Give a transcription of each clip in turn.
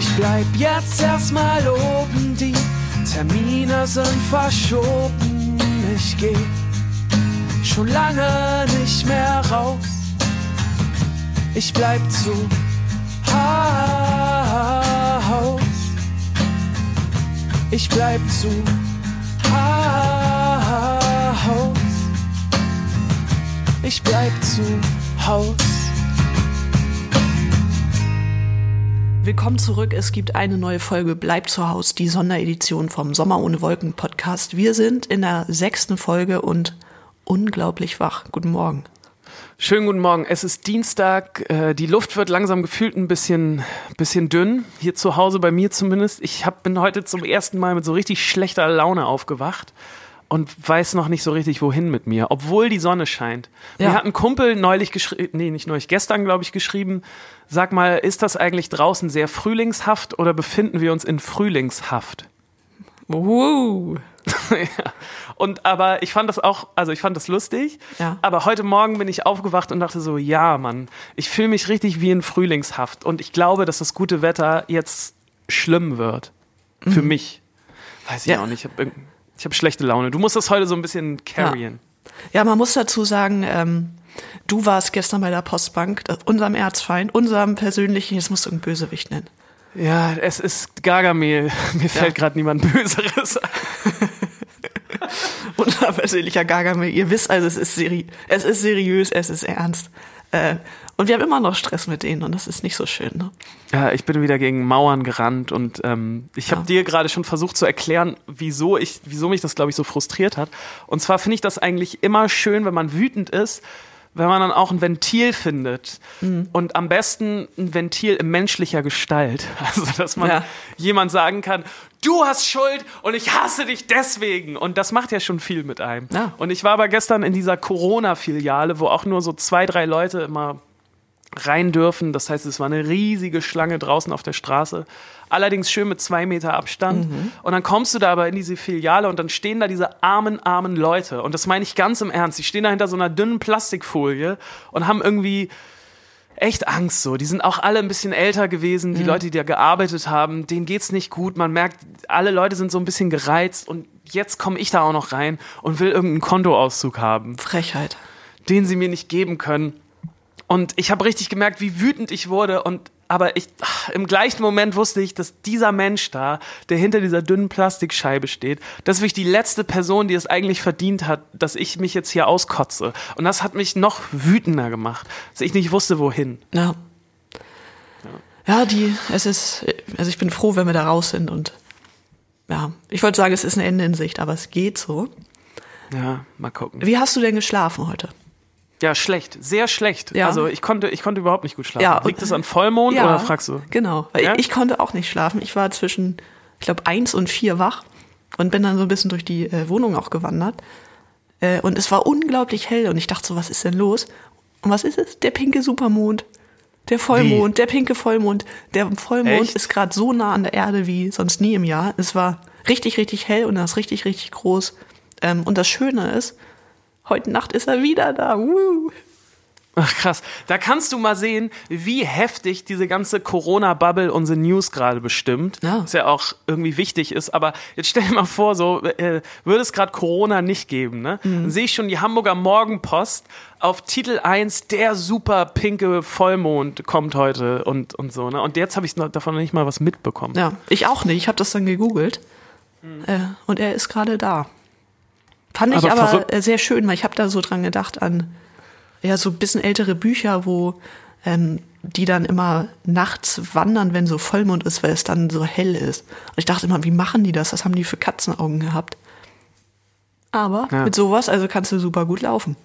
Ich bleib jetzt erstmal oben, die Termine sind verschoben. Ich geh schon lange nicht mehr raus. Ich bleib zu Haus. Ich bleib zu Haus. Ich bleib zu Haus. Willkommen zurück. Es gibt eine neue Folge Bleib zu Haus, die Sonderedition vom Sommer ohne Wolken Podcast. Wir sind in der sechsten Folge und unglaublich wach. Guten Morgen. Schönen guten Morgen. Es ist Dienstag. Äh, die Luft wird langsam gefühlt ein bisschen, bisschen dünn. Hier zu Hause bei mir zumindest. Ich hab, bin heute zum ersten Mal mit so richtig schlechter Laune aufgewacht und weiß noch nicht so richtig, wohin mit mir, obwohl die Sonne scheint. Ja. Mir hat ein Kumpel neulich geschrieben, nee, nicht neulich, gestern, glaube ich, geschrieben, sag mal, ist das eigentlich draußen sehr frühlingshaft oder befinden wir uns in Frühlingshaft? Uh. ja. Und aber ich fand das auch, also ich fand das lustig. Ja. Aber heute Morgen bin ich aufgewacht und dachte so, ja, Mann, ich fühle mich richtig wie in Frühlingshaft. Und ich glaube, dass das gute Wetter jetzt schlimm wird. Für mhm. mich. Weiß ich ja. auch nicht. Ich habe ich hab schlechte Laune. Du musst das heute so ein bisschen carryen. Ja, ja man muss dazu sagen, ähm, du warst gestern bei der Postbank, unserem Erzfeind, unserem persönlichen, jetzt musst du einen Bösewicht nennen. Ja, es ist Gargamel. Mir fällt ja. gerade niemand Böseres ein. Unser persönlicher Gargamel. Ihr wisst also, es ist, seri es ist seriös, es ist ernst. Äh, und wir haben immer noch Stress mit denen und das ist nicht so schön. Ne? Ja, ich bin wieder gegen Mauern gerannt und ähm, ich habe ja. dir gerade schon versucht zu erklären, wieso ich, wieso mich das, glaube ich, so frustriert hat. Und zwar finde ich das eigentlich immer schön, wenn man wütend ist, wenn man dann auch ein Ventil findet. Mhm. Und am besten ein Ventil in menschlicher Gestalt. Also, dass man ja. jemand sagen kann, du hast Schuld und ich hasse dich deswegen. Und das macht ja schon viel mit einem. Ja. Und ich war aber gestern in dieser Corona-Filiale, wo auch nur so zwei, drei Leute immer rein dürfen. Das heißt, es war eine riesige Schlange draußen auf der Straße. Allerdings schön mit zwei Meter Abstand. Mhm. Und dann kommst du da aber in diese Filiale und dann stehen da diese armen, armen Leute. Und das meine ich ganz im Ernst. Die stehen da hinter so einer dünnen Plastikfolie und haben irgendwie echt Angst so. Die sind auch alle ein bisschen älter gewesen, die mhm. Leute, die da gearbeitet haben, denen geht's nicht gut. Man merkt, alle Leute sind so ein bisschen gereizt und jetzt komme ich da auch noch rein und will irgendeinen Kontoauszug haben. Frechheit. Den sie mir nicht geben können. Und ich habe richtig gemerkt, wie wütend ich wurde. Und aber ich ach, im gleichen Moment wusste ich, dass dieser Mensch da, der hinter dieser dünnen Plastikscheibe steht, das ist wirklich die letzte Person, die es eigentlich verdient hat, dass ich mich jetzt hier auskotze. Und das hat mich noch wütender gemacht, dass ich nicht wusste, wohin. Ja. Ja, ja die, es ist, also ich bin froh, wenn wir da raus sind und ja, ich wollte sagen, es ist ein Ende in Sicht, aber es geht so. Ja, mal gucken. Wie hast du denn geschlafen heute? Ja, schlecht, sehr schlecht. Ja. Also ich konnte, ich konnte überhaupt nicht gut schlafen. Ja, Liegt es an Vollmond ja, oder fragst du? Genau, weil ja? ich, ich, konnte auch nicht schlafen. Ich war zwischen, ich glaube, eins und vier wach und bin dann so ein bisschen durch die äh, Wohnung auch gewandert. Äh, und es war unglaublich hell und ich dachte so, was ist denn los? Und was ist es? Der pinke Supermond. Der Vollmond, wie? der pinke Vollmond. Der Vollmond Echt? ist gerade so nah an der Erde wie sonst nie im Jahr. Es war richtig, richtig hell und er ist richtig, richtig groß. Ähm, und das Schöne ist, Heute Nacht ist er wieder da. Woo. Ach krass. Da kannst du mal sehen, wie heftig diese ganze Corona-Bubble unsere News gerade bestimmt. Ja. Was ja auch irgendwie wichtig ist. Aber jetzt stell dir mal vor, so äh, würde es gerade Corona nicht geben. Ne? Mhm. Dann sehe ich schon die Hamburger Morgenpost auf Titel 1, der super pinke Vollmond kommt heute und, und so. Ne? Und jetzt habe ich davon nicht mal was mitbekommen. Ja, ich auch nicht. Ich habe das dann gegoogelt. Mhm. Äh, und er ist gerade da. Fand ich aber, aber sehr schön, weil ich habe da so dran gedacht an ja so ein bisschen ältere Bücher, wo ähm, die dann immer nachts wandern, wenn so Vollmond ist, weil es dann so hell ist. Und ich dachte immer, wie machen die das? Was haben die für Katzenaugen gehabt? Aber ja. mit sowas, also kannst du super gut laufen.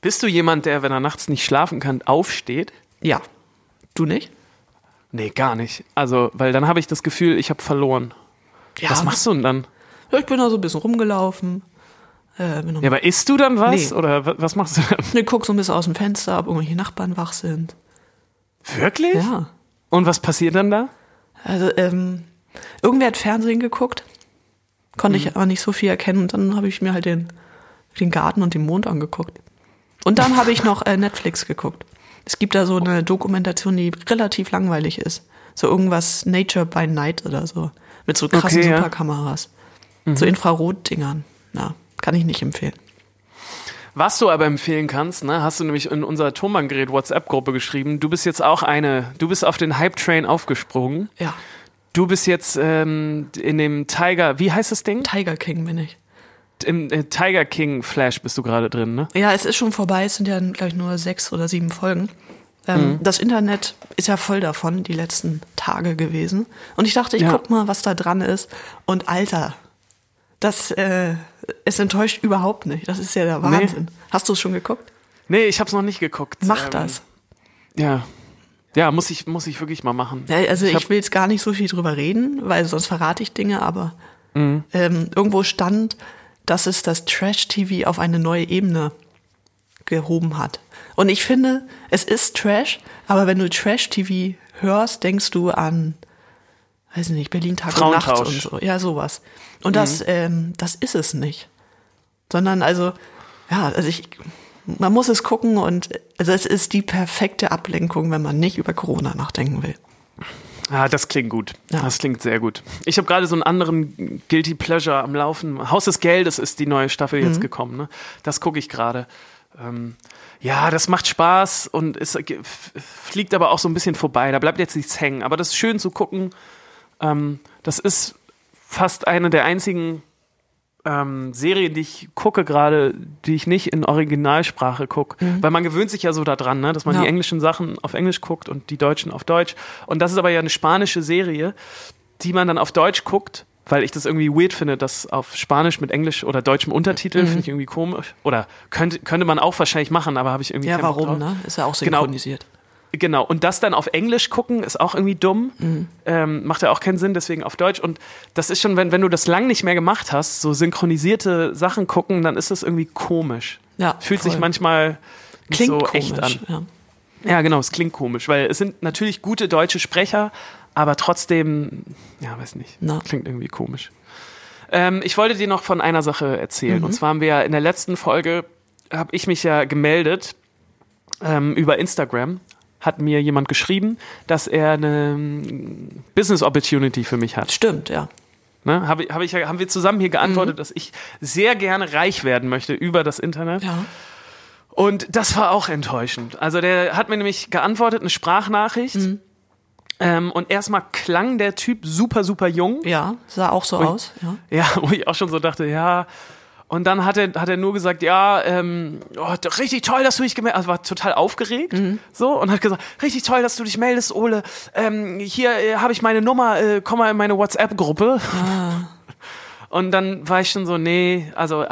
Bist du jemand, der, wenn er nachts nicht schlafen kann, aufsteht? Ja. Du nicht? Nee, gar nicht. Also, weil dann habe ich das Gefühl, ich habe verloren. Ja. Was machst du denn dann? Ja, ich bin da so ein bisschen rumgelaufen, äh, ja, aber isst du dann was? Nee. Oder was machst du dann? Ich guck so ein bisschen aus dem Fenster, ob irgendwelche Nachbarn wach sind. Wirklich? Ja. Und was passiert dann da? Also, ähm, irgendwer hat Fernsehen geguckt. Konnte mhm. ich aber nicht so viel erkennen. Und dann habe ich mir halt den, den Garten und den Mond angeguckt. Und dann habe ich noch äh, Netflix geguckt. Es gibt da so eine Dokumentation, die relativ langweilig ist. So irgendwas Nature by Night oder so. Mit so krassen Okay, ja. Superkameras. So Infrarotdingern. Ja, kann ich nicht empfehlen. Was du aber empfehlen kannst, ne, hast du nämlich in unserer Tonbandgerät WhatsApp-Gruppe geschrieben, du bist jetzt auch eine, du bist auf den Hype-Train aufgesprungen. Ja, Du bist jetzt ähm, in dem Tiger, wie heißt das Ding? Tiger King bin ich. Im äh, Tiger King Flash bist du gerade drin, ne? Ja, es ist schon vorbei. Es sind ja, glaube ich, nur sechs oder sieben Folgen. Ähm, Das Internet ist ja voll davon die letzten Tage gewesen. Und ich dachte, ich Ja. guck mal, was da dran ist. Und Alter, das äh, es enttäuscht überhaupt nicht. Das ist ja der Wahnsinn. Hast du es schon geguckt? Nee, ich hab's noch nicht geguckt. Mach Ähm, das. Ja. Ja, muss ich, muss ich wirklich mal machen. Ja, also ich, hab- will jetzt gar nicht so viel drüber reden, weil sonst verrate ich Dinge, aber Mhm. ähm, irgendwo stand, dass es das Trash-TV auf eine neue Ebene gehoben hat. Und ich finde, es ist Trash, aber wenn du Trash-TV hörst, denkst du an, weiß nicht, Berlin Tag und Nacht und so. Ja, sowas. Und das, ähm, das ist es nicht. Sondern also, ja, also ich, man muss es gucken und also es ist die perfekte Ablenkung, wenn man nicht über Corona nachdenken will. Ah, das klingt gut. Ja. Das klingt sehr gut. Ich habe gerade so einen anderen Guilty Pleasure am Laufen. Haus des Geldes ist die neue Staffel Mhm. jetzt gekommen. Ne? Das gucke ich gerade. Ähm, ja, das macht Spaß und f- fliegt aber auch so ein bisschen vorbei. Da bleibt jetzt nichts hängen. Aber das ist schön zu gucken. Ähm, das ist fast eine der einzigen ähm, Serien, die ich gucke gerade, die ich nicht in Originalsprache gucke. Weil man gewöhnt sich ja so daran, ne? dass man Ja. die englischen Sachen auf Englisch guckt und die deutschen auf Deutsch. Und das ist aber ja eine spanische Serie, die man dann auf Deutsch guckt, weil ich das irgendwie weird finde, das auf Spanisch mit Englisch oder deutschem Untertitel finde ich irgendwie komisch. Oder könnte, könnte man auch wahrscheinlich machen, aber habe ich irgendwie Ja, warum, ne? Ist ja auch Genau. synchronisiert. Genau, und das dann auf Englisch gucken, ist auch irgendwie dumm. Mhm. Ähm, macht ja auch keinen Sinn, deswegen auf Deutsch. Und das ist schon, wenn, wenn du das lang nicht mehr gemacht hast, so synchronisierte Sachen gucken, dann ist das irgendwie komisch. Ja, Fühlt voll. sich manchmal Klingt so komisch. echt an. Ja. Ja, genau, es klingt komisch, weil es sind natürlich gute deutsche Sprecher, aber trotzdem, ja, weiß nicht, Na. klingt irgendwie komisch. Ähm, ich wollte dir noch von einer Sache erzählen. Mhm. Und zwar haben wir ja in der letzten Folge, habe ich mich ja gemeldet ähm, über Instagram, hat mir jemand geschrieben, dass er eine ähm, Business Opportunity für mich hat. Stimmt, ja. Ne? Habe, habe ich, haben wir zusammen hier Mhm. geantwortet, dass ich sehr gerne reich werden möchte über das Internet. Ja. Und das war auch enttäuschend. Also der hat mir nämlich geantwortet, eine Sprachnachricht. Mhm. Ähm, und erstmal klang der Typ super, super jung. Ja, sah auch so Ui. aus. Ja. Ja, wo ich auch schon so dachte, ja. Und dann hat er, hat er nur gesagt, ja, ähm, oh, richtig toll, dass du dich gemeldet hast. Also war total aufgeregt. So, und hat gesagt, richtig toll, dass du dich meldest, Ole. Ähm, hier äh, habe ich meine Nummer, äh, komm mal in meine WhatsApp-Gruppe. Und dann war ich schon so, nee, also,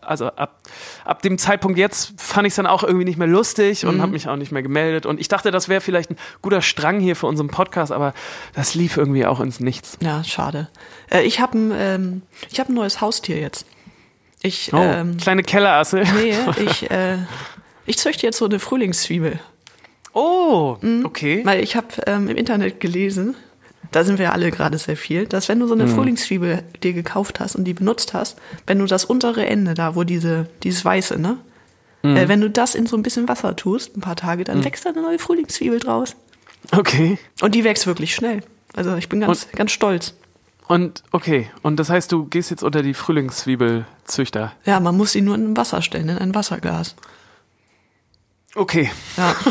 also ab, ab dem Zeitpunkt jetzt fand ich es dann auch irgendwie nicht mehr lustig und habe mich auch nicht mehr gemeldet. Und ich dachte, das wäre vielleicht ein guter Strang hier für unseren Podcast, aber das lief irgendwie auch ins Nichts. Ja, schade. Äh, ich habe ein, ähm, ich hab ein neues Haustier jetzt. Ich, Oh, ähm, kleine Kellerassel. nee, ich, äh, ich züchte jetzt so eine Frühlingszwiebel. Oh, okay. Weil ich habe ähm, im Internet gelesen, da sind wir alle gerade sehr viel, dass wenn du so eine Frühlingszwiebel dir gekauft hast und die benutzt hast, wenn du das untere Ende da, wo diese, dieses Weiße, ne? Äh, wenn du das in so ein bisschen Wasser tust, ein paar Tage, dann wächst da eine neue Frühlingszwiebel draus. Okay. Und die wächst wirklich schnell. Also ich bin ganz, ganz stolz. Und okay. Und das heißt, du gehst jetzt unter die Frühlingszwiebelzüchter. Ja, man muss sie nur in Wasser stellen, in ein Wasserglas. Okay. Ja.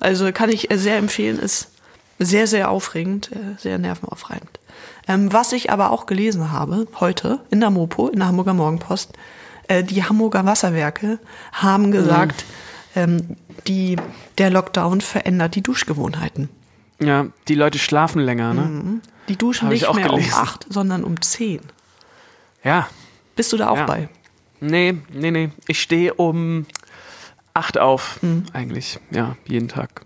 Also kann ich äh, sehr empfehlen, ist sehr, sehr aufregend, äh, sehr nervenaufreibend. Ähm, was ich aber auch gelesen habe, heute in der Mopo, in der Hamburger Morgenpost, äh, die Hamburger Wasserwerke haben gesagt, ähm, die, der Lockdown verändert die Duschgewohnheiten. Ja, die Leute schlafen länger, ne? Die duschen Hab ich nicht auch mehr gelesen. um acht, sondern um zehn. Ja. Bist du da auch Ja. bei? Nee, nee, nee. Ich stehe um acht auf, Mhm. eigentlich. Ja, jeden Tag.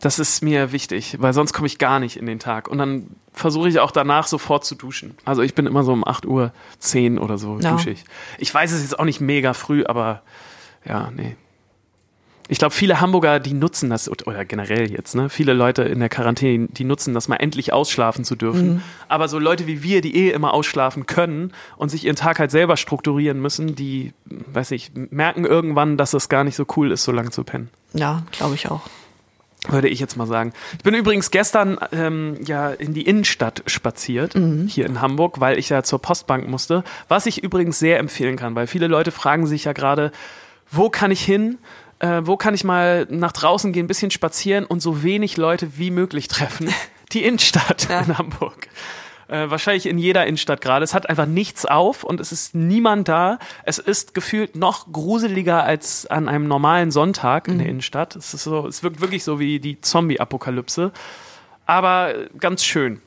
Das ist mir wichtig, weil sonst komme ich gar nicht in den Tag. Und dann versuche ich auch danach sofort zu duschen. Also ich bin immer so um 8 Uhr 10 oder so Ja. dusche ich. Ich weiß es jetzt auch nicht mega früh, aber ja, nee. Ich glaube, viele Hamburger, die nutzen das, oder generell jetzt, ne? Viele Leute in der Quarantäne, die nutzen das mal endlich ausschlafen zu dürfen. Mhm. Aber so Leute wie wir, die eh immer ausschlafen können und sich ihren Tag halt selber strukturieren müssen, die, weiß ich, merken irgendwann, dass es gar nicht so cool ist, so lange zu pennen. Ja, glaube ich auch. würde ich jetzt mal sagen. Ich bin übrigens gestern ähm, ja in die Innenstadt spaziert, Mhm. hier in Hamburg, weil ich ja zur Postbank musste. Was ich übrigens sehr empfehlen kann, weil viele Leute fragen sich ja gerade, wo kann ich hin? Äh, wo kann ich mal nach draußen gehen, ein bisschen spazieren und so wenig Leute wie möglich treffen? Die Innenstadt Ja. in Hamburg. Äh, wahrscheinlich in jeder Innenstadt gerade. Es hat einfach nichts auf und es ist niemand da. Es ist gefühlt noch gruseliger als an einem normalen Sonntag Mhm. in der Innenstadt. Es ist so, es wirkt wirklich so wie die Zombie-Apokalypse. Aber ganz schön.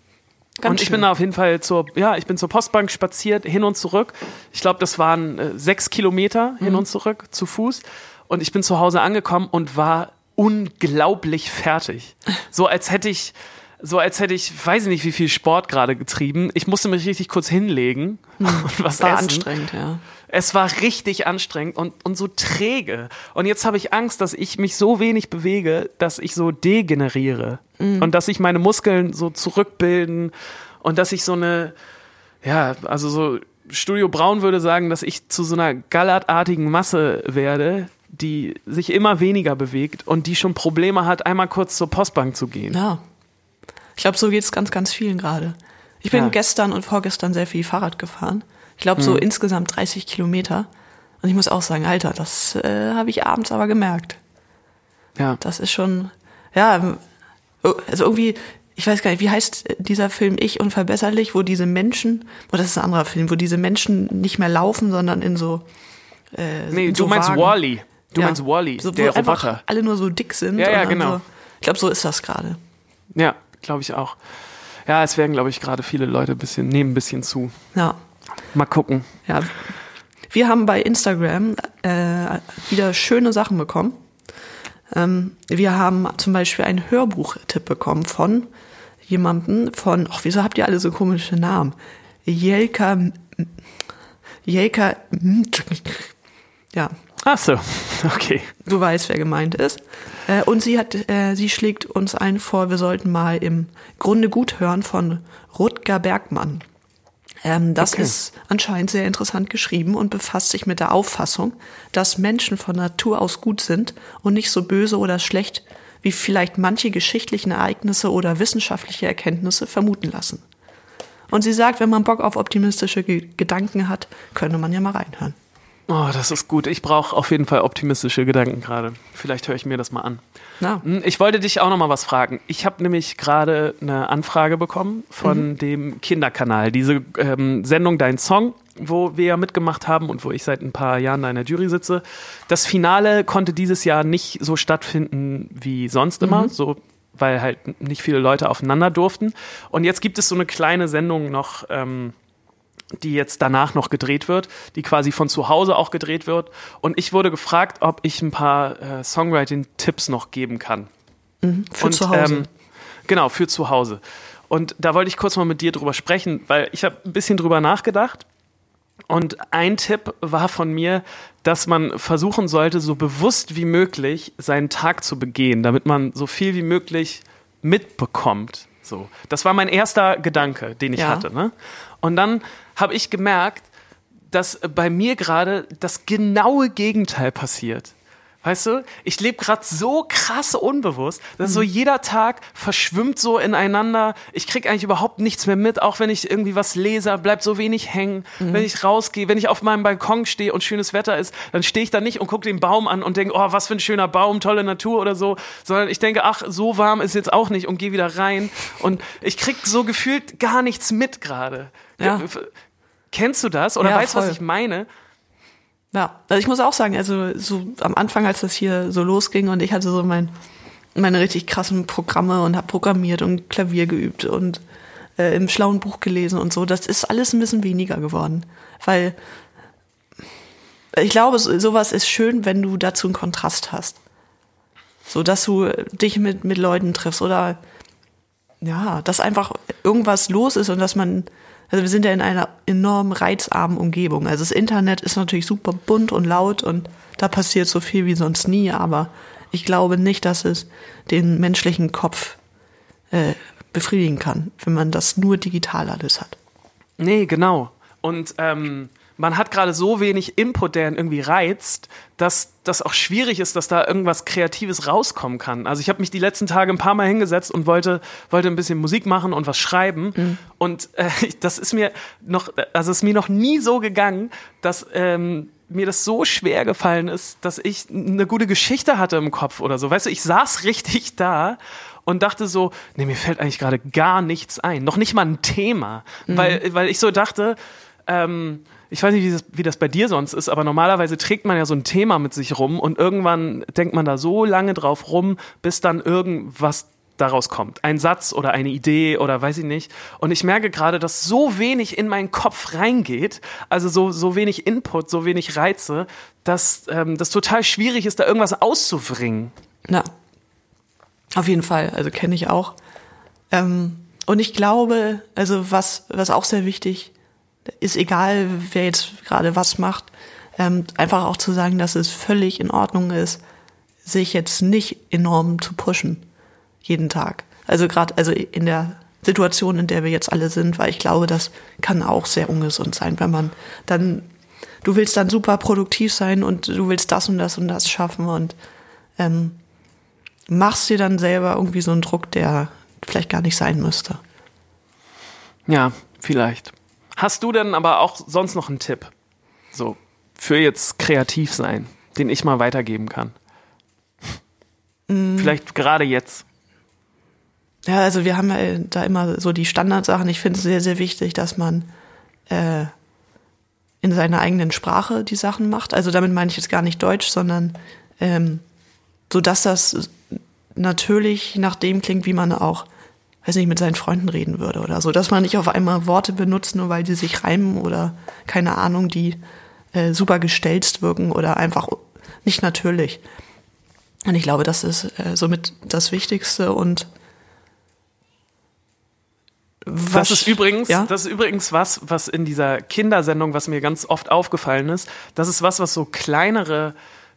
Ganz und ich schön. bin da auf jeden Fall zur, ja, ich bin zur Postbank spaziert, hin und zurück. Ich glaube, das waren äh, sechs Kilometer hin und zurück zu Fuß. Und ich bin zu Hause angekommen und war unglaublich fertig. So als hätte ich, so als hätte ich, weiß ich nicht, wie viel Sport gerade getrieben. Ich musste mich richtig kurz hinlegen und was War essen. anstrengend, ja. Es war richtig anstrengend und, und so träge. Und jetzt habe ich Angst, dass ich mich so wenig bewege, dass ich so degeneriere. Und dass sich meine Muskeln so zurückbilden und dass ich so eine, ja, also so Studio Braun würde sagen, dass ich zu so einer gallertartigen Masse werde, die sich immer weniger bewegt und die schon Probleme hat, einmal kurz zur Postbank zu gehen. Ja. Ich glaube, so geht es ganz, ganz vielen gerade. Ich bin Ja. gestern und vorgestern sehr viel Fahrrad gefahren. Ich glaube, so insgesamt 30 Kilometer. Und ich muss auch sagen, Alter, das äh, habe ich abends aber gemerkt. Ja. Das ist schon, ja, ähm, oh, also irgendwie, ich weiß gar nicht, wie heißt dieser Film Ich unverbesserlich, wo diese Menschen, oh, das ist ein anderer Film, wo diese Menschen nicht mehr laufen, sondern in so. Äh, Nee, in du so meinst Wagen. Wally. Du Ja. meinst Wally, so, der Roboter. alle nur so dick sind. Ja, ja, genau. So, ich glaube, so ist das gerade. Ja, glaube ich auch. Ja, es werden, glaube ich, gerade viele Leute ein bisschen, nehmen ein bisschen zu. Ja. Mal gucken. Ja, wir haben bei Instagram äh, wieder schöne Sachen bekommen. Ähm, wir haben zum Beispiel einen Hörbuchtipp bekommen von jemandem von, ach, wieso habt ihr alle so komische Namen? Jelka, Jelka, ja, Ach so, okay. du weißt, wer gemeint ist. Äh, und sie hat, äh, sie schlägt uns ein vor, wir sollten mal im Grunde gut hören von Rutger Bergmann. Ähm, das Okay. ist anscheinend sehr interessant geschrieben und befasst sich mit der Auffassung, dass Menschen von Natur aus gut sind und nicht so böse oder schlecht, wie vielleicht manche geschichtlichen Ereignisse oder wissenschaftliche Erkenntnisse vermuten lassen. Und sie sagt, wenn man Bock auf optimistische Ge Gedanken hat, könne man ja mal reinhören. Oh, das ist gut. Ich brauche auf jeden Fall optimistische Gedanken gerade. Vielleicht höre ich mir das mal an. Ja. Hm, Ich wollte dich auch noch mal was fragen. Ich habe nämlich gerade eine Anfrage bekommen von dem Kinderkanal, diese ähm, Sendung Dein Song, wo wir ja mitgemacht haben und wo ich seit ein paar Jahren da in der Jury sitze. Das Finale konnte dieses Jahr nicht so stattfinden wie sonst immer, so weil halt nicht viele Leute aufeinander durften. Und jetzt gibt es so eine kleine Sendung noch. Ähm, die jetzt danach noch gedreht wird, die quasi von zu Hause auch gedreht wird. Und ich wurde gefragt, ob ich ein paar äh, Songwriting-Tipps noch geben kann. Für Und, zu Hause. Ähm, genau, für zu Hause. Und da wollte ich kurz mal mit dir drüber sprechen, weil ich habe ein bisschen drüber nachgedacht. Und ein Tipp war von mir, dass man versuchen sollte, so bewusst wie möglich seinen Tag zu begehen, damit man so viel wie möglich mitbekommt. So, das war mein erster Gedanke, den ich Ja. hatte. Ne? Und dann habe ich gemerkt, dass bei mir gerade das genaue Gegenteil passiert. Weißt du, ich lebe gerade so krass unbewusst, dass so jeder Tag verschwimmt so ineinander. Ich krieg eigentlich überhaupt nichts mehr mit, auch wenn ich irgendwie was lese, bleibt so wenig hängen. Wenn ich rausgehe, wenn ich auf meinem Balkon stehe und schönes Wetter ist, dann stehe ich da nicht und gucke den Baum an und denke, oh, was für ein schöner Baum, tolle Natur oder so, sondern ich denke, ach, so warm ist jetzt auch nicht und gehe wieder rein. Und ich krieg so gefühlt gar nichts mit gerade. Ja. Kennst du das? Oder Ja, weißt du, was ich meine? Ja, also ich muss auch sagen, also so am Anfang, als das hier so losging und ich hatte so mein, meine richtig krassen Programme und habe programmiert und Klavier geübt und äh, im schlauen Buch gelesen und so, das ist alles ein bisschen weniger geworden, weil ich glaube, so- sowas ist schön, wenn du dazu einen Kontrast hast. So, dass du dich mit, mit Leuten triffst oder ja, dass einfach irgendwas los ist und dass man, also wir sind ja in einer enorm reizarmen Umgebung. Also das Internet ist natürlich super bunt und laut und da passiert so viel wie sonst nie, aber ich glaube nicht, dass es den menschlichen Kopf äh, befriedigen kann, wenn man das nur digital alles hat. Nee, genau. Und ähm, man hat gerade so wenig Input, der ihn irgendwie reizt, dass das auch schwierig ist, dass da irgendwas Kreatives rauskommen kann. Also ich habe mich die letzten Tage ein paar Mal hingesetzt und wollte, wollte ein bisschen Musik machen und was schreiben. Mhm. Und äh, das ist mir noch, also ist mir noch nie so gegangen, dass ähm, mir das so schwer gefallen ist, dass ich eine gute Geschichte hatte im Kopf oder so. Weißt du, ich saß richtig da und dachte so, nee, mir fällt eigentlich gerade gar nichts ein. Noch nicht mal ein Thema. Mhm. Weil, weil ich so dachte, ähm, ich weiß nicht, wie das, wie das bei dir sonst ist, aber normalerweise trägt man ja so ein Thema mit sich rum und irgendwann denkt man da so lange drauf rum, bis dann irgendwas daraus kommt. Ein Satz oder eine Idee oder weiß ich nicht. Und ich merke gerade, dass so wenig in meinen Kopf reingeht, also so, so wenig Input, so wenig Reize, dass ähm, das total schwierig ist, da irgendwas auszubringen. Ja, auf jeden Fall. Also kenne ich auch. Ähm, und ich glaube, also was, was auch sehr wichtig ist egal, wer jetzt gerade was macht, ähm, einfach auch zu sagen, dass es völlig in Ordnung ist, sich jetzt nicht enorm zu pushen jeden Tag. Also gerade also in der Situation, in der wir jetzt alle sind, weil ich glaube, das kann auch sehr ungesund sein, wenn man dann du willst dann super produktiv sein und du willst das und das und das schaffen und ähm, machst dir dann selber irgendwie so einen Druck, der vielleicht gar nicht sein müsste. Ja, vielleicht. Hast du denn aber auch sonst noch einen Tipp? So, für jetzt kreativ sein, den ich mal weitergeben kann? Mm. Vielleicht gerade jetzt. Ja, also wir haben ja da immer so die Standardsachen. Ich finde es sehr, sehr wichtig, dass man äh, in seiner eigenen Sprache die Sachen macht. Also damit meine ich jetzt gar nicht Deutsch, sondern ähm, so dass das natürlich nach dem klingt, wie man auch weiß nicht, mit seinen Freunden reden würde oder so. Dass man nicht auf einmal Worte benutzt, nur weil die sich reimen oder keine Ahnung, die äh, super gestelzt wirken oder einfach nicht natürlich. Und ich glaube, das ist äh, somit das Wichtigste und was, das ist übrigens, ja? das ist übrigens was, was in dieser Kindersendung, was mir ganz oft aufgefallen ist, das ist was, was so kleinere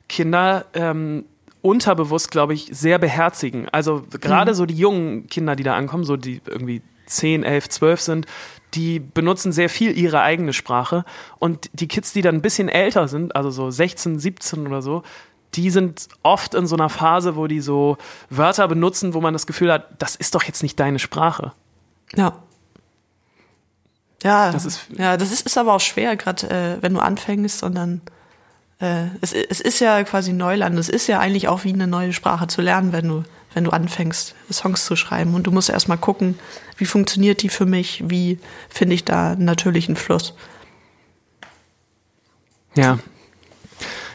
Kinder ähm, unterbewusst, glaube ich, sehr beherzigen. Also gerade mhm. so die jungen Kinder, die da ankommen, so die irgendwie 10, 11, 12 sind, die benutzen sehr viel ihre eigene Sprache. Und die Kids, die dann ein bisschen älter sind, also so 16, 17 oder so, die sind oft in so einer Phase, wo die so Wörter benutzen, wo man das Gefühl hat, das ist doch jetzt nicht deine Sprache. Ja. Ja, das ist, ja, das ist, ist aber auch schwer, gerade äh, wenn du anfängst und dann äh, es, es ist ja quasi Neuland. Es ist ja eigentlich auch wie eine neue Sprache zu lernen, wenn du, wenn du anfängst, Songs zu schreiben. Und du musst erstmal gucken, wie funktioniert die für mich, wie finde ich da einen natürlichen Fluss. Ja.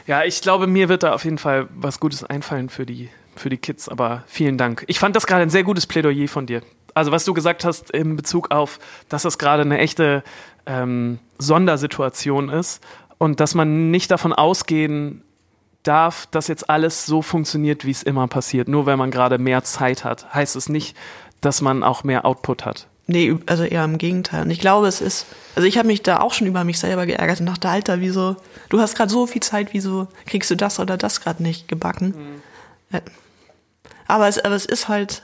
Ja, ich glaube, mir wird da auf jeden Fall was Gutes einfallen für die, für die Kids, aber vielen Dank. Ich fand das gerade ein sehr gutes Plädoyer von dir. Also, was du gesagt hast in Bezug auf, dass das gerade eine echte ähm, Sondersituation ist und dass man nicht davon ausgehen darf, dass jetzt alles so funktioniert, wie es immer passiert. Nur wenn man gerade mehr Zeit hat, heißt es nicht, dass man auch mehr Output hat. Nee, also eher im Gegenteil. Und ich glaube, es ist, also ich habe mich da auch schon über mich selber geärgert und dachte, Alter, wieso, du hast gerade so viel Zeit, wieso kriegst du das oder das gerade nicht gebacken? Mhm. Aber, es, aber es ist halt,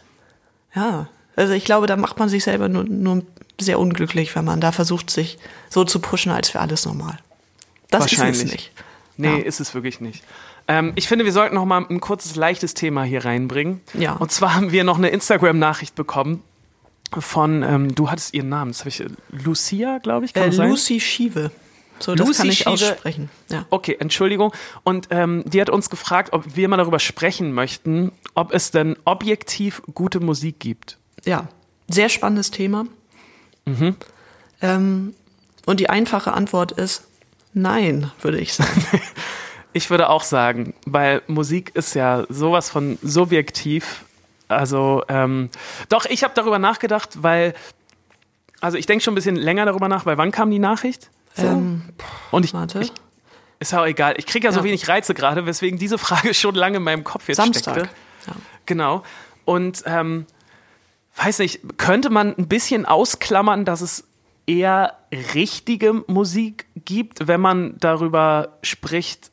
ja, also ich glaube, da macht man sich selber nur, nur sehr unglücklich, wenn man da versucht, sich so zu pushen, als wäre alles normal. Das Wahrscheinlich. ist es nicht. Nee, ja. ist es wirklich nicht. Ähm, ich finde, wir sollten noch mal ein kurzes, leichtes Thema hier reinbringen. Ja. Und zwar haben wir noch eine Instagram-Nachricht bekommen von, ähm, du hattest ihren Namen, das habe ich, Lucia, glaube ich, kann äh, Lucy Schiewe. So, das Lucy kann ich Schiebe. aussprechen. Ja. Okay, Entschuldigung. Und ähm, die hat uns gefragt, ob wir mal darüber sprechen möchten, ob es denn objektiv gute Musik gibt. Ja, sehr spannendes Thema. Mhm. Ähm, und die einfache Antwort ist, Nein, würde ich sagen. ich würde auch sagen, weil Musik ist ja sowas von subjektiv. Also, ähm, doch, ich habe darüber nachgedacht, weil, also ich denke schon ein bisschen länger darüber nach, weil wann kam die Nachricht? So. Ähm, Und ich, warte. Ich, ist ja auch egal. Ich kriege ja, ja, so wenig Reize gerade, weswegen diese Frage schon lange in meinem Kopf jetzt Samstag. steckte. Ja. Genau. Und ähm, weiß nicht, könnte man ein bisschen ausklammern, dass es eher richtige Musik gibt, wenn man darüber spricht,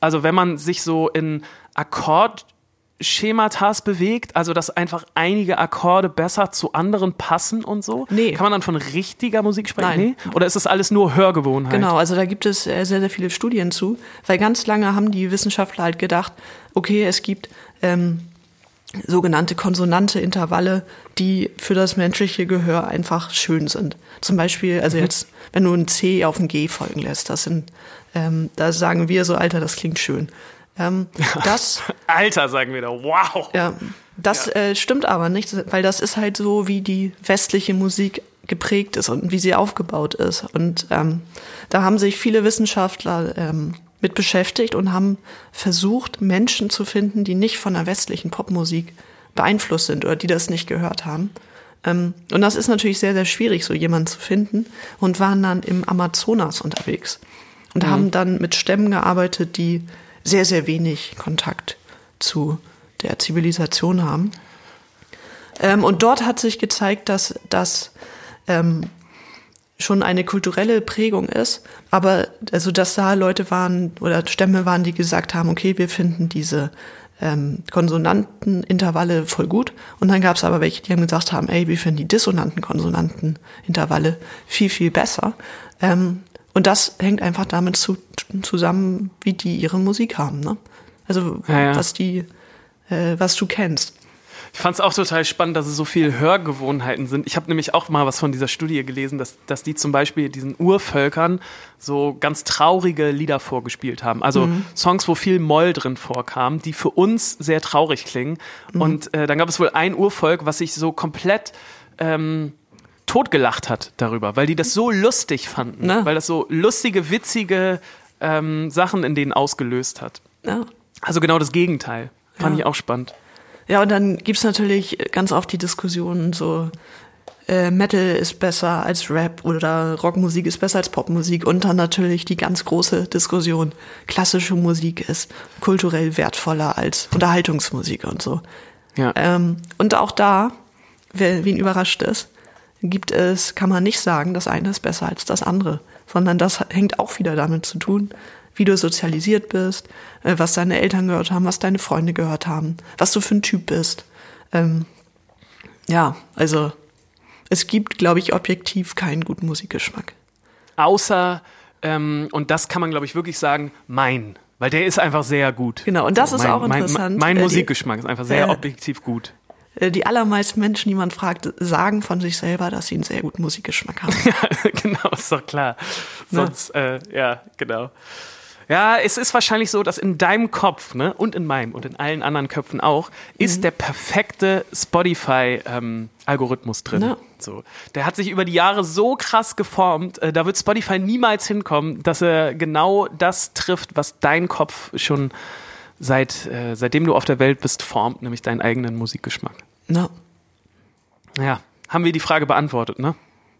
also wenn man sich so in Akkord Schematas bewegt, also dass einfach einige Akkorde besser zu anderen passen und so? Nee. Kann man dann von richtiger Musik sprechen? Nein. Nee? Oder ist das alles nur Hörgewohnheit? Genau, also da gibt es äh, sehr, sehr viele Studien zu, weil ganz lange haben die Wissenschaftler halt gedacht, okay, es gibt ähm, sogenannte konsonante Intervalle, die für das menschliche Gehör einfach schön sind. Zum Beispiel, also jetzt, wenn du ein C auf ein G folgen lässt, das sind, ähm, da sagen wir so, Alter, das klingt schön. Ähm, das, Alter, sagen wir da. Wow. ja, das Äh, stimmt aber nicht, weil das ist halt so, wie die westliche Musik geprägt ist und wie sie aufgebaut ist. Und ähm, da haben sich viele Wissenschaftler ähm, mit beschäftigt und haben versucht, Menschen zu finden, die nicht von der westlichen Popmusik beeinflusst sind oder die das nicht gehört haben. Ähm, und das ist natürlich sehr, sehr schwierig, so jemanden zu finden und waren dann im Amazonas unterwegs und haben dann mit Stämmen gearbeitet, die sehr, sehr wenig Kontakt zu der Zivilisation haben. Ähm, und dort hat sich gezeigt, dass das ähm, schon eine kulturelle Prägung ist, aber also dass da Leute waren oder Stämme waren, die gesagt haben, okay, wir finden diese ähm, Konsonantenintervalle voll gut. Und dann gab es aber welche, die haben gesagt haben, ey, wir finden die dissonanten Konsonantenintervalle viel, viel besser. Ähm, und das hängt einfach damit zu, zusammen, wie die ihre Musik haben. Ne? Also Ja, ja. was die, äh, was du kennst. Ich fand es auch total spannend, dass es so viele Hörgewohnheiten sind. Ich habe nämlich auch mal was von dieser Studie gelesen, dass, dass die zum Beispiel diesen Urvölkern so ganz traurige Lieder vorgespielt haben. Also Songs, wo viel Moll drin vorkam, die für uns sehr traurig klingen. Und äh, dann gab es wohl ein Urvolk, was sich so komplett ähm, totgelacht hat darüber, weil die das so lustig fanden, Na. weil das so lustige, witzige ähm, Sachen in denen ausgelöst hat. Ja. Also genau das Gegenteil. Fand Ja. ich auch spannend. Ja, und dann gibt's natürlich ganz oft die Diskussionen so, äh, Metal ist besser als Rap oder Rockmusik ist besser als Popmusik und dann natürlich die ganz große Diskussion, klassische Musik ist kulturell wertvoller als Unterhaltungsmusik und so. Ja. Ähm, und auch da, wer, wen überrascht es, gibt es, kann man nicht sagen, das eine ist besser als das andere, sondern das hängt auch wieder damit zu tun, wie du sozialisiert bist, äh, was deine Eltern gehört haben, was deine Freunde gehört haben, was du für ein Typ bist. Ähm, ja, also es gibt, glaube ich, objektiv keinen guten Musikgeschmack. Außer, ähm, und das kann man, glaube ich, wirklich sagen, mein. Weil der ist einfach sehr gut. Genau, und das ist mein, auch mein- interessant. Mein, Äh, die- Musikgeschmack ist einfach sehr äh, objektiv gut. Äh, Die allermeisten Menschen, die man fragt, sagen von sich selber, dass sie einen sehr guten Musikgeschmack haben. genau, ist doch klar. Sonst, äh, ja, genau. Ja, es ist wahrscheinlich so, dass in deinem Kopf, ne, und in meinem und in allen anderen Köpfen auch, Mhm. ist der perfekte Spotify-Algorithmus drin. Ja. So. Der hat sich über die Jahre so krass geformt, äh, da wird Spotify niemals hinkommen, dass er genau das trifft, was dein Kopf schon seit, äh, seitdem du auf der Welt bist, formt, nämlich deinen eigenen Musikgeschmack. Ja, haben wir die Frage beantwortet, ne?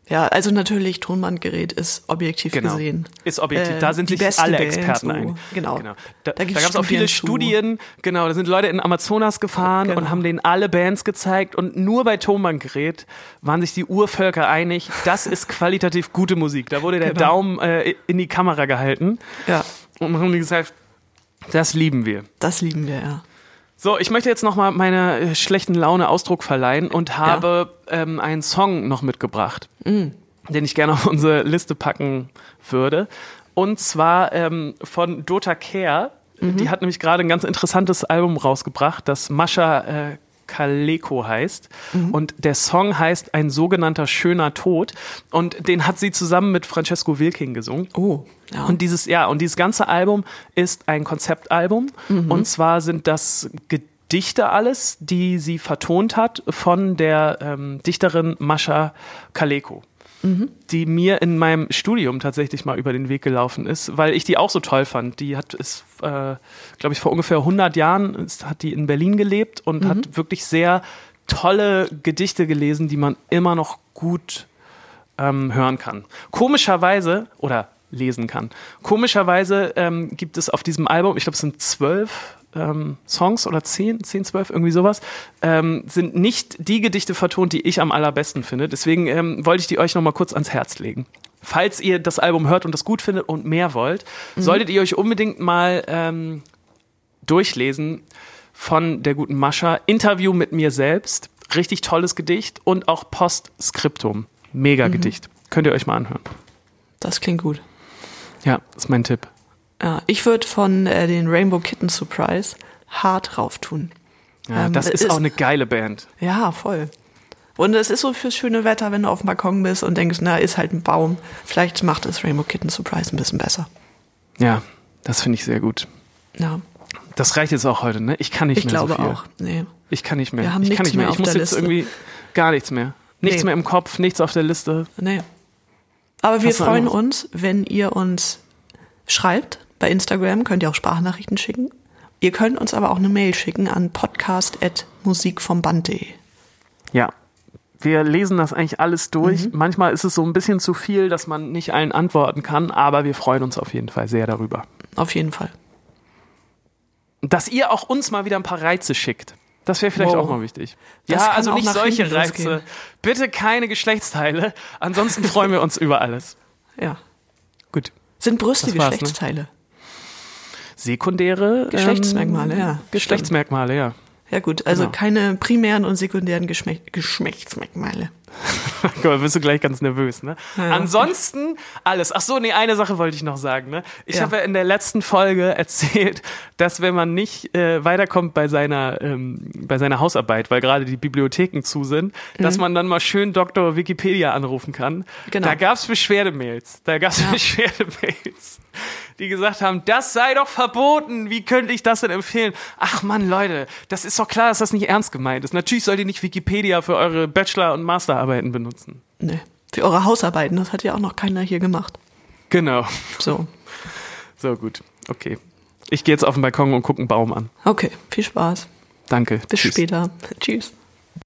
Ja, also natürlich, Tonbandgerät ist objektiv Genau. gesehen. Ist objektiv. äh, da sind die sich alle Band, Experten so. einig. Genau. Da, Da da, gibt's gab es auch viele Studien zu. Studien. Genau, da sind Leute in Amazonas gefahren Genau. und haben denen alle Bands gezeigt und nur bei Tonbandgerät waren sich die Urvölker einig, das ist qualitativ gute Musik. Da wurde der Genau. Daumen äh, in die Kamera gehalten Ja, und haben gesagt, das lieben wir. das lieben wir, ja. So, ich möchte jetzt nochmal meiner äh, schlechten Laune Ausdruck verleihen und habe ähm, einen Song noch mitgebracht, Mm. den ich gerne auf unsere Liste packen würde. Und zwar ähm, von Dota Care. Mhm. Die hat nämlich gerade ein ganz interessantes Album rausgebracht, das Mascha äh, Kaleko heißt. Mhm. Und der Song heißt Ein sogenannter schöner Tod. Und den hat sie zusammen mit Francesco Wilking gesungen. Oh, ja. Und dieses, ja, und dieses ganze Album ist ein Konzeptalbum. Und zwar sind das Gedichte alles, die sie vertont hat von der ähm, Dichterin Mascha Kaleko. Die mir in meinem Studium tatsächlich mal über den Weg gelaufen ist, weil ich die auch so toll fand. Die hat ist, äh, glaube ich, vor ungefähr 100 Jahren ist, hat die in Berlin gelebt und hat wirklich sehr tolle Gedichte gelesen, die man immer noch gut ähm, hören kann. Komischerweise, oder lesen kann, komischerweise ähm, gibt es auf diesem Album, ich glaube, es sind zwölf ähm, Songs oder zehn, zehn, zwölf, irgendwie sowas, ähm, sind nicht die Gedichte vertont, die ich am allerbesten finde. Deswegen ähm, wollte ich die euch nochmal kurz ans Herz legen. Falls ihr das Album hört und das gut findet und mehr wollt, solltet ihr euch unbedingt mal ähm, durchlesen von der guten Mascha. Interview mit mir selbst. Richtig tolles Gedicht und auch Postskriptum. Mega Gedicht. Könnt ihr euch mal anhören. Das klingt gut. Ja, ist mein Tipp. Ja, ich würde von äh, den Rainbow Kitten Surprise hart rauf tun. Ja, Ähm, das es ist auch eine geile Band. Ja, voll. Und es ist so fürs schöne Wetter, wenn du auf dem Balkon bist und denkst, na, ist halt ein Baum. Vielleicht macht es Rainbow Kitten Surprise ein bisschen besser. Ja, das finde ich sehr gut. Ja, Das reicht jetzt auch heute, ne? Ich kann nicht ich mehr glaube so viel. auch. Nee. Ich kann nicht mehr. Wir haben ich kann nichts nicht mehr. mehr Ich muss jetzt Liste. irgendwie gar nichts mehr. Nichts Nee. mehr im Kopf, nichts auf der Liste. Nee. Aber wir freuen uns, wenn ihr uns schreibt. Bei Instagram könnt ihr auch Sprachnachrichten schicken. Ihr könnt uns aber auch eine Mail schicken an podcast.musikvomband.de. Ja. Wir lesen das eigentlich alles durch. Mhm. Manchmal ist es so ein bisschen zu viel, dass man nicht allen antworten kann, aber wir freuen uns auf jeden Fall sehr darüber. Auf jeden Fall. Dass ihr auch uns mal wieder ein paar Reize schickt. Das wäre vielleicht Wow. auch mal wichtig. Das ja, also nicht solche Reize. Bitte keine Geschlechtsteile. Ansonsten freuen wir uns über alles. Ja. Gut. Sind Brüste Das war's, ne? Sekundäre Geschlechtsmerkmale, ähm, ja. Geschlechtsmerkmale, ja. Ja gut, also Genau. keine primären und sekundären Geschme Geschlechtsmerkmale. Guck mal, bist du gleich ganz nervös, ne? Ja. Ansonsten alles. Ach so, nee, eine Sache wollte ich noch sagen, ne? Ich Ja. habe ja in der letzten Folge erzählt, dass wenn man nicht äh, weiterkommt bei seiner ähm, bei seiner Hausarbeit, weil gerade die Bibliotheken zu sind, dass man dann mal schön Dr. Wikipedia anrufen kann. Genau. Da gab's Beschwerdemails. Da gab's Beschwerdemails. Die gesagt haben, das sei doch verboten. Wie könnte ich das denn empfehlen? Ach man, Leute, das ist doch klar, dass das nicht ernst gemeint ist. Natürlich sollt ihr nicht Wikipedia für eure Bachelor- und Masterarbeiten benutzen. Nee. Für eure Hausarbeiten, das hat ja auch noch keiner hier gemacht. Genau. So. So gut. Okay. Ich gehe jetzt auf den Balkon und gucke einen Baum an. Okay, viel Spaß. Danke. Bis Tschüss. später. Tschüss.